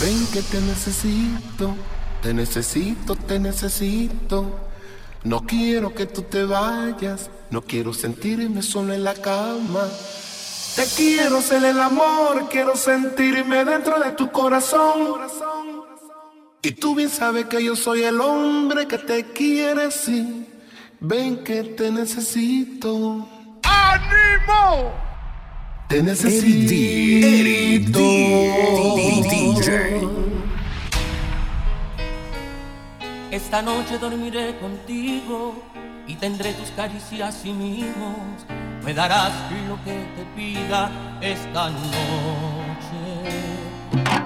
Ven que te necesito, te necesito, te necesito. No quiero que tú te vayas, no quiero sentirme solo en la cama. Te quiero hacer el amor, quiero sentirme dentro de tu corazón. Y tú bien sabes que yo soy el hombre que te quiere, sí. Ven que te necesito. ¡Ánimo! Te necesito. Esta noche dormiré contigo y tendré tus caricias y mimos. Me darás lo que te pida esta noche.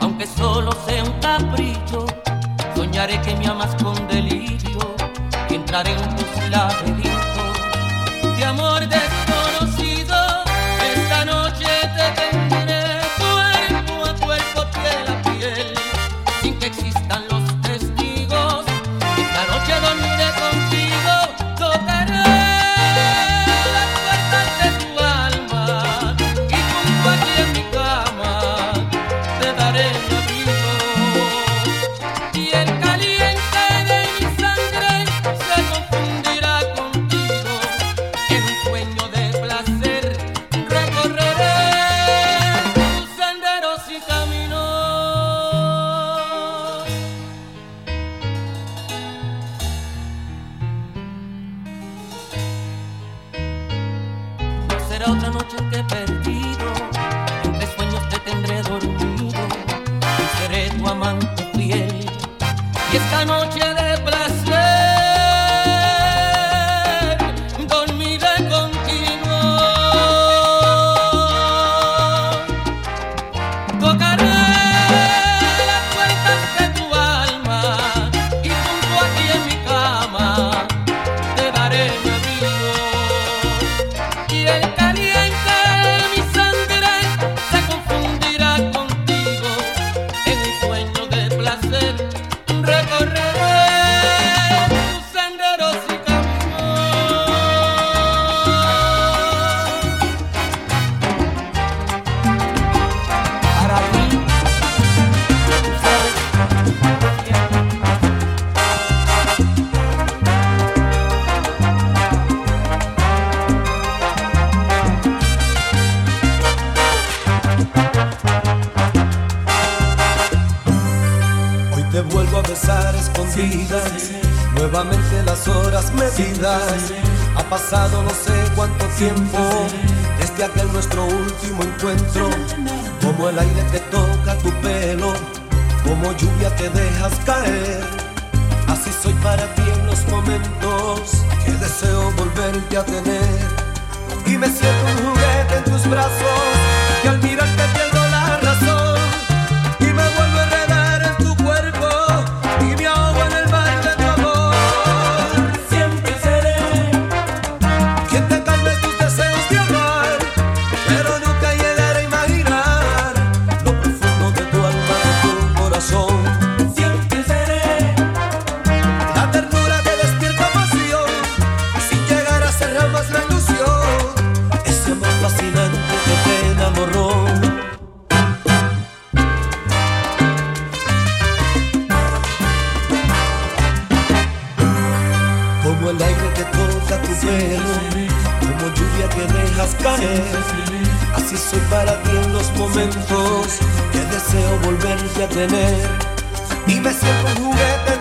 Aunque solo sea un capricho, soñaré que me amas con delirio. Y entraré en tus laberintos de amor de Ha pasado no sé cuánto tiempo desde aquel nuestro último encuentro. Como el aire que toca tu pelo, como lluvia te dejas caer. Así soy para ti en los momentos que deseo volverte a tener. Y me siento un juguete en tus brazos que al mirar tener. Dime siempre un juguete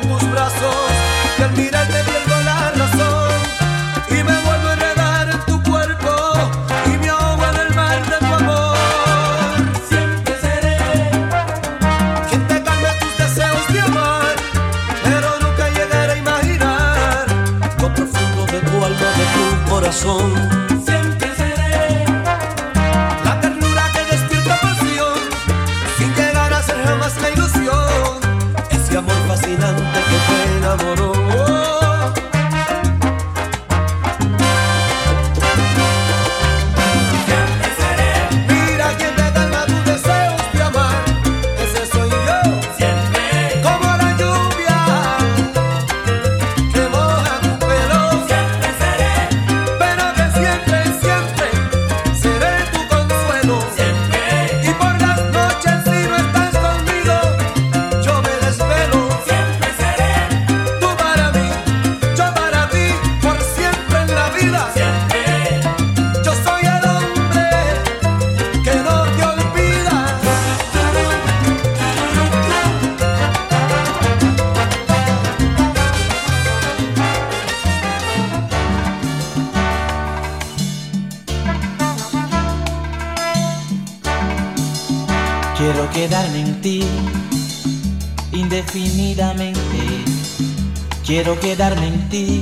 quedarme en ti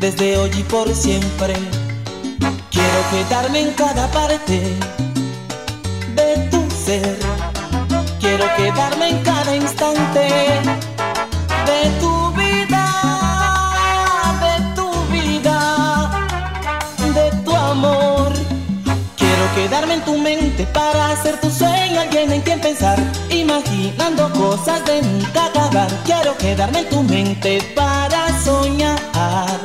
desde hoy y por siempre. Quiero quedarme en cada parte de tu ser. Quiero quedarme en cada instante de tu vida, de tu vida, de tu amor. Quiero quedarme en tu mente para hacer tu sueño alguien en quien pensar, imaginando cosas de nunca acabar. Quiero quedarme en tu mente para soñar.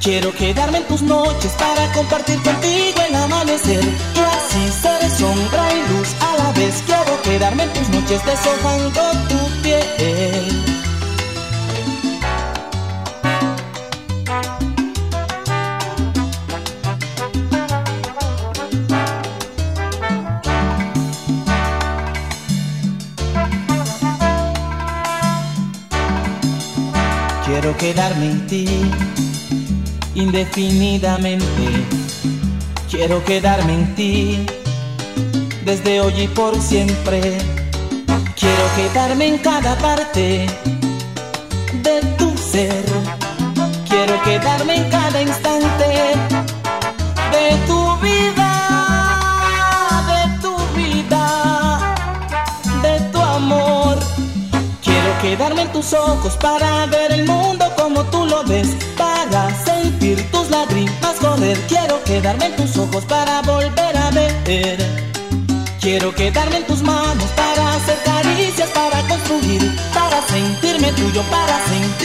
Quiero quedarme en tus noches para compartir contigo el amanecer y así ser sombra y luz a la vez. Quiero quedarme en tus noches deshojando tu piel. Quedarme en ti indefinidamente. Quiero quedarme en ti desde hoy y por siempre. Quiero quedarme en cada parte de tu ser. Quiero quedarme en cada instante de tu quedarme en tus ojos para ver el mundo como tú lo ves, para sentir tus lágrimas correr. Quiero quedarme en tus ojos para volver a ver. Quiero quedarme en tus manos para hacer caricias, para construir, para sentirme tuyo, para sentirte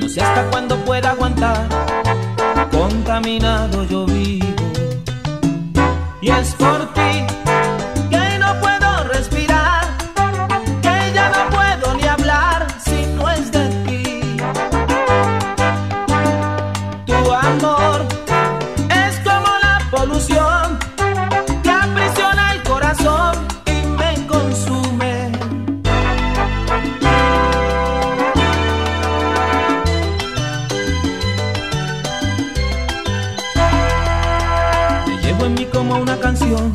no sé hasta cuándo pueda aguantar, contaminado yo vivo. Y es por ti una canción,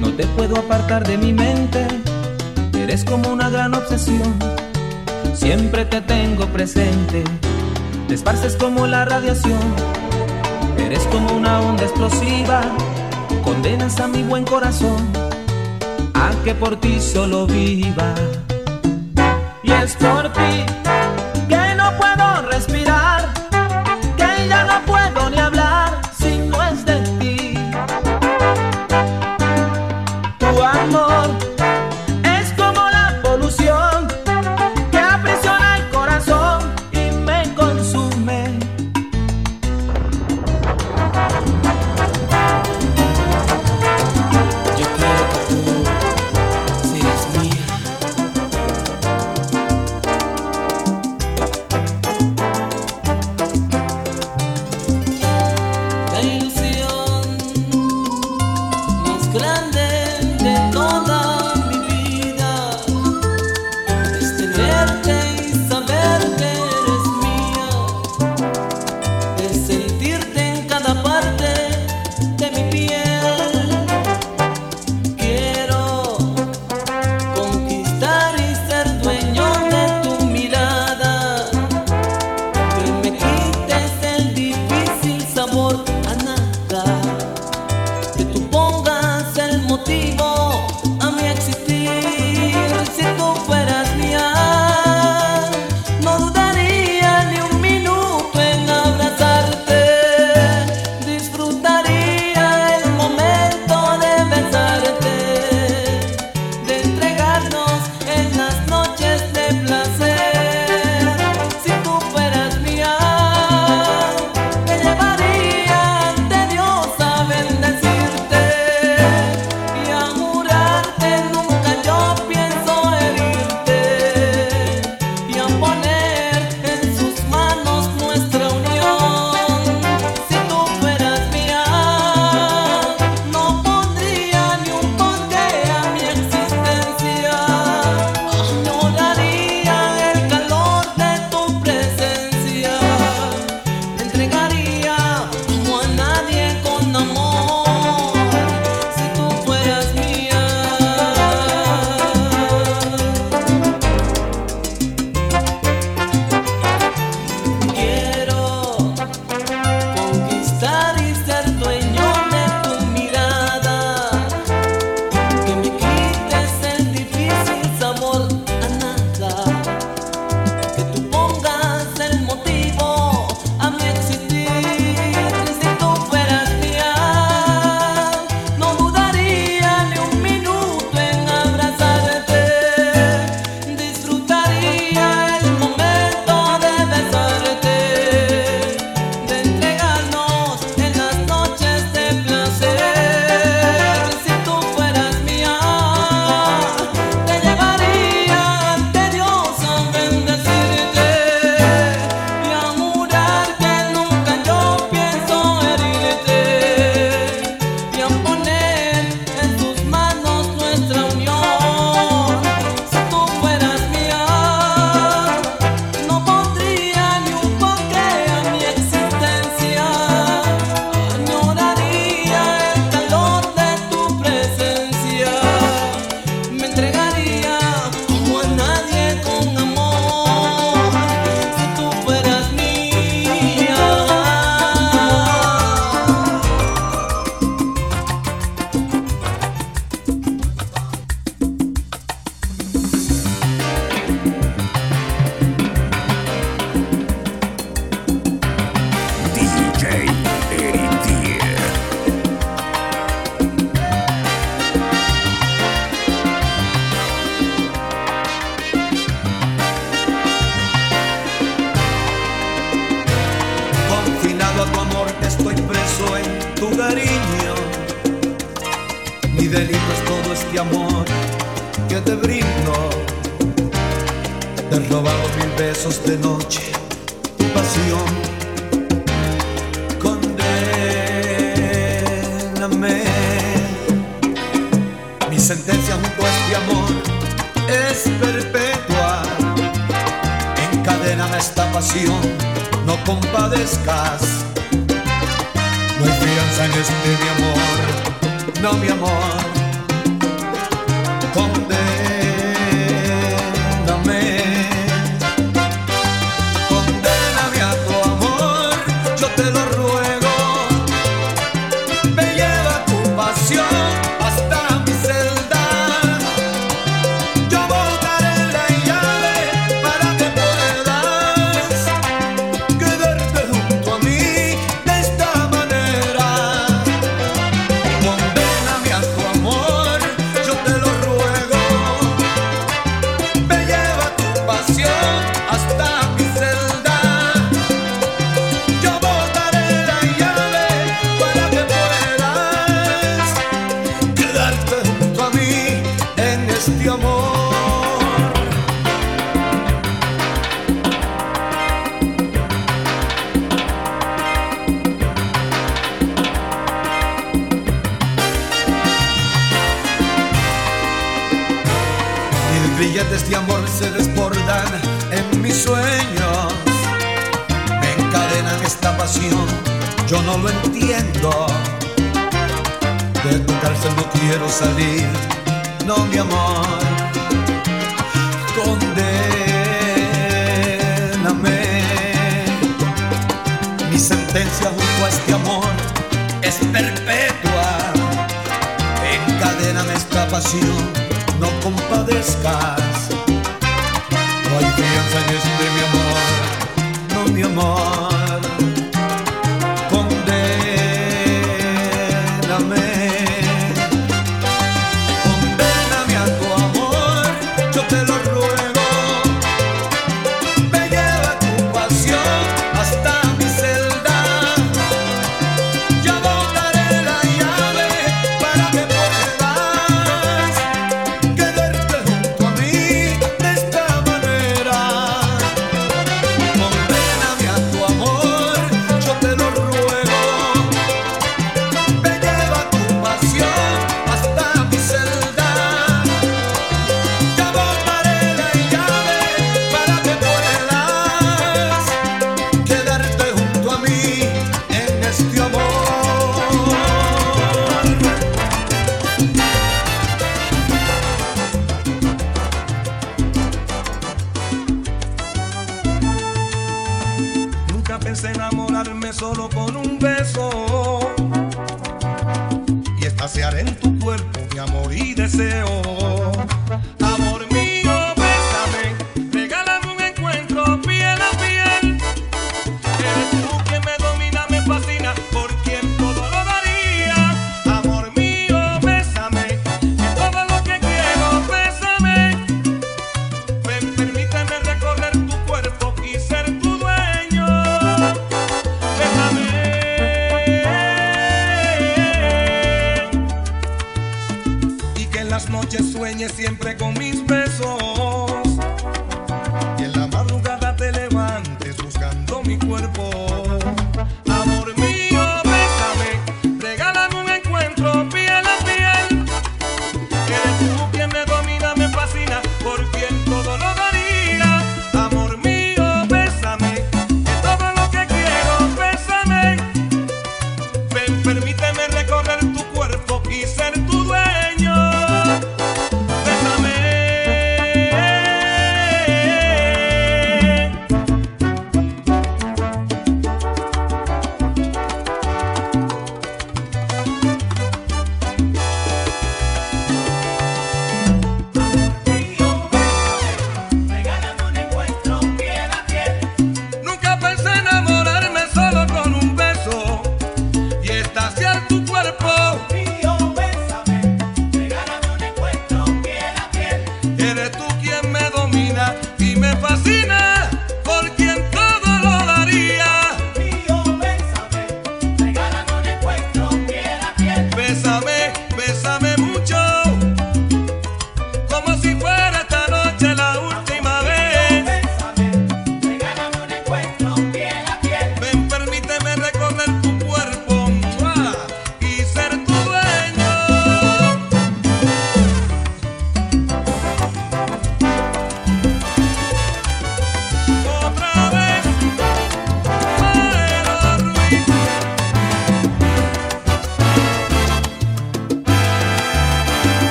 no te puedo apartar de mi mente, eres como una gran obsesión, siempre te tengo presente, te esparces como la radiación, eres como una onda explosiva, condenas a mi buen corazón, a que por ti solo viva, y es por ti que no puedo respirar, que ya no puedo September. Sentencia junto a este amor es perpetua. Encadéname esta pasión, no compadezcas. No hay fianza en este mi amor, no mi amor. billetes de amor se desbordan en mis sueños. Me encadenan esta pasión, yo no lo entiendo. De tu cárcel no quiero salir, no mi amor. Condéname. Mi sentencia junto a este amor es perpetua. Encadéname esta pasión no compadezcas. No hay fianza en este mi amor, no mi amor. cuerpo.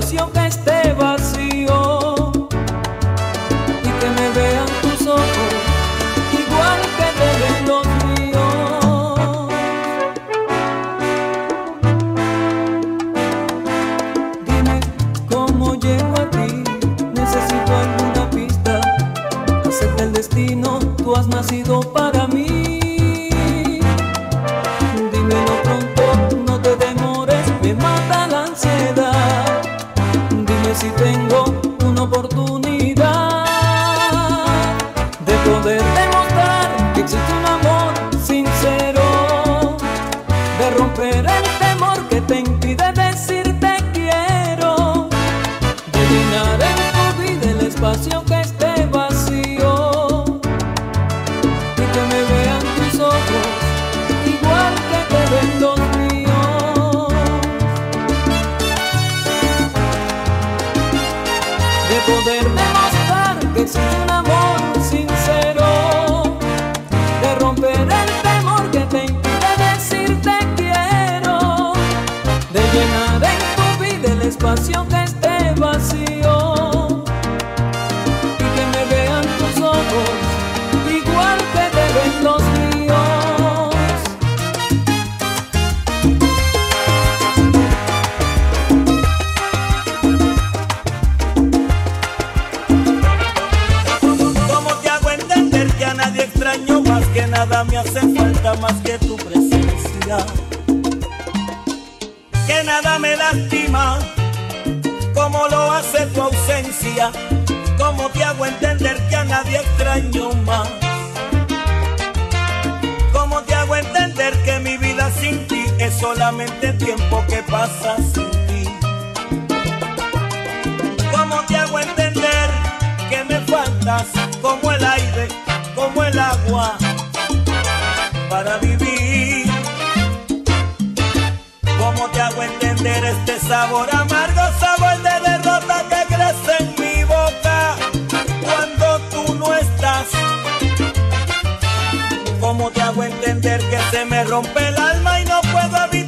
pasión. como el aire, como el agua, para vivir. ¿Cómo te hago entender este sabor amargo, sabor de derrota que crece en mi boca cuando tú no estás? ¿Cómo te hago entender que se me rompe el alma y no puedo vivir?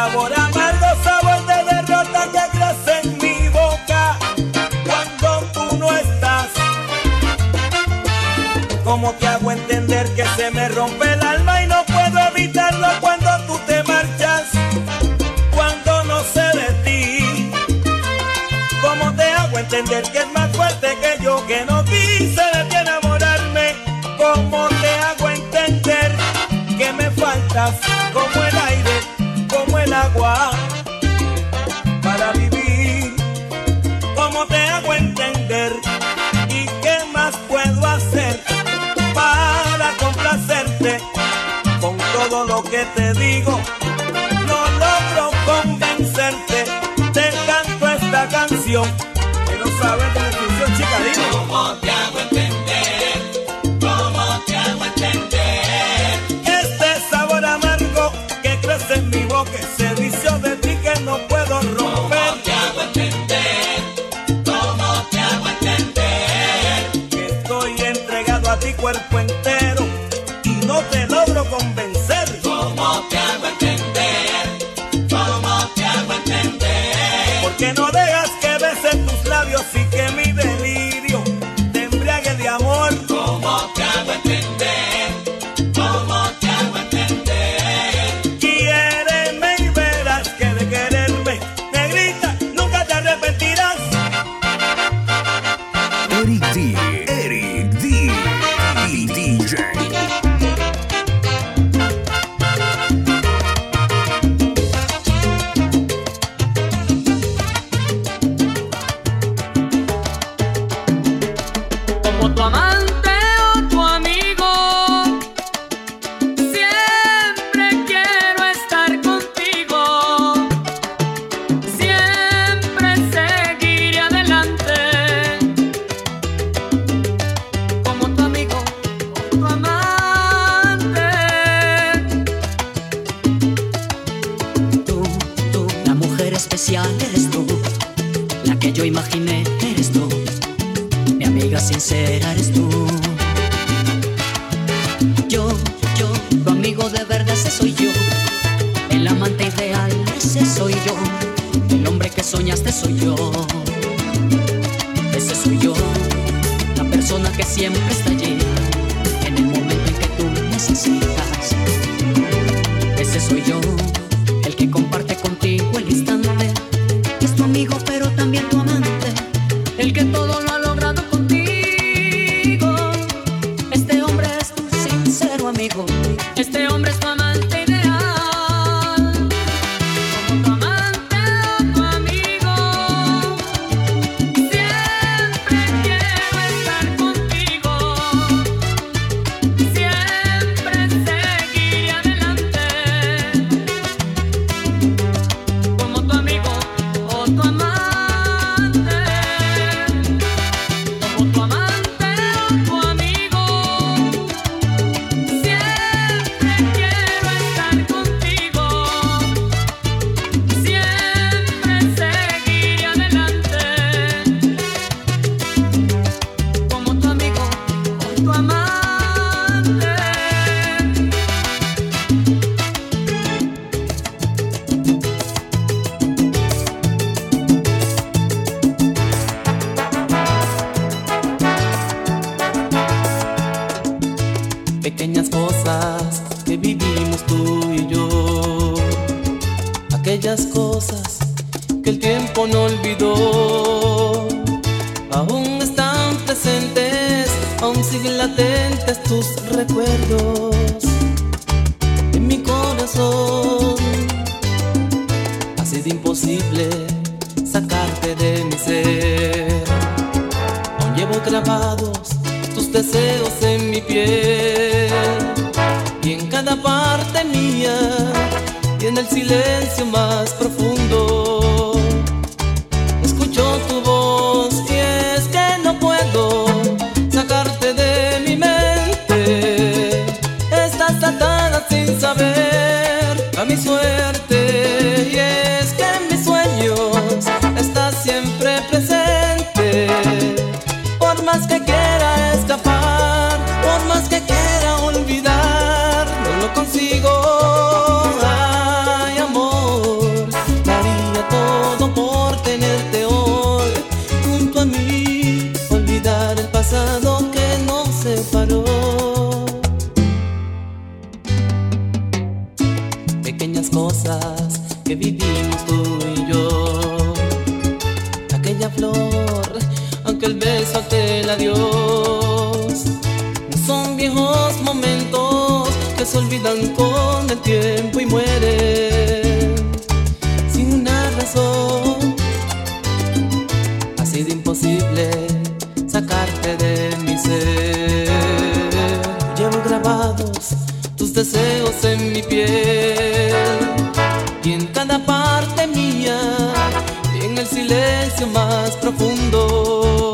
sabor amargo, sabor de derrota que crece en mi boca cuando tú no estás. ¿Cómo te hago entender que se me rompe el alma y no puedo evitarlo cuando tú te marchas? Cuando no sé de ti. ¿Cómo te hago entender que es más fuerte que yo que no quise de ti enamorarme? ¿Cómo te hago entender que me faltas como el aire? cómo te hago entender y qué más puedo hacer para complacerte con todo lo que te digo. No logro convencerte, te canto esta canción que no sabes de la canción, chica, dime. imposible sacarte de mi ser. Aún llevo clavados tus deseos en mi piel y en cada parte mía y en el silencio más profundo. se olvidan con el tiempo y mueren sin una razón. Ha sido imposible sacarte de mi ser. Llevo grabados tus deseos en mi piel y en cada parte mía, y en el silencio más profundo.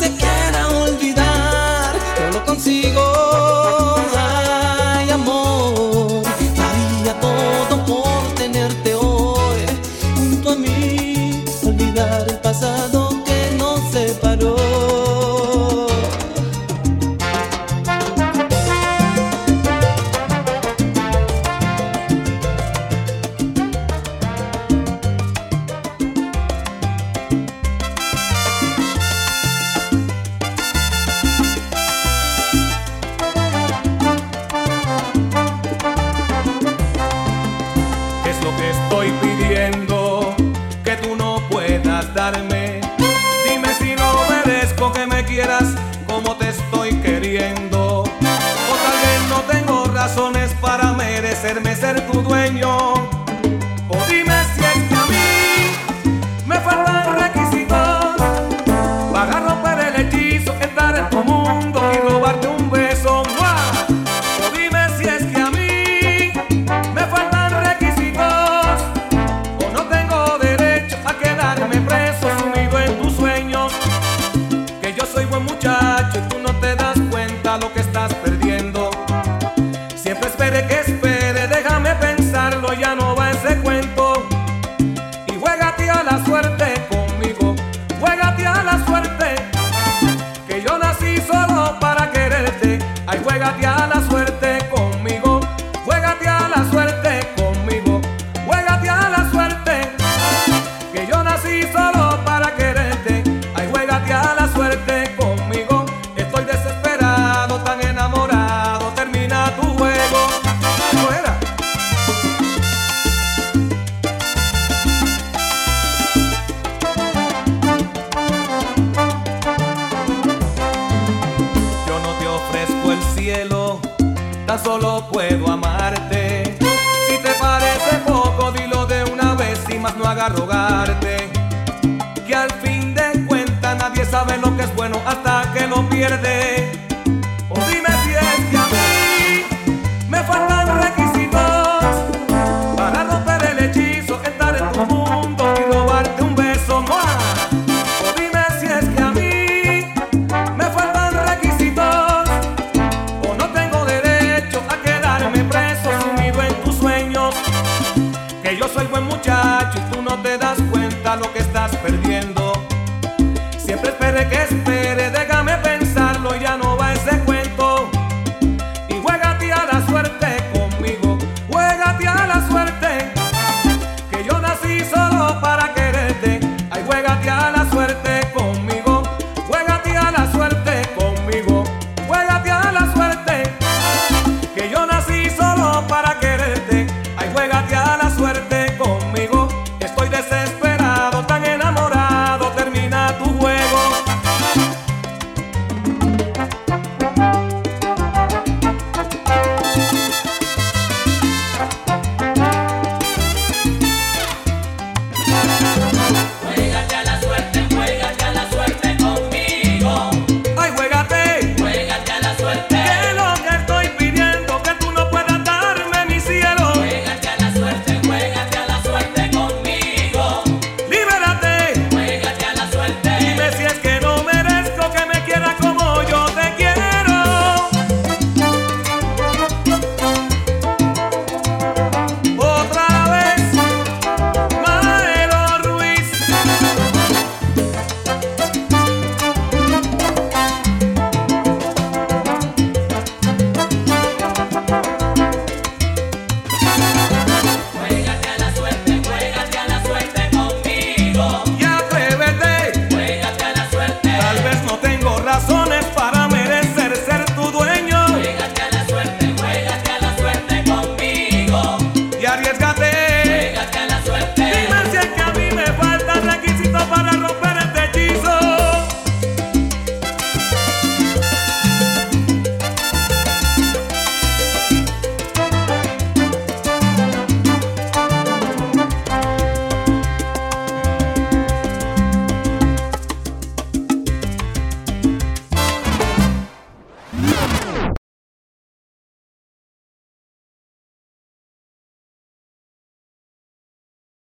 together. borracho y tú no te das cuenta lo que estás perdiendo.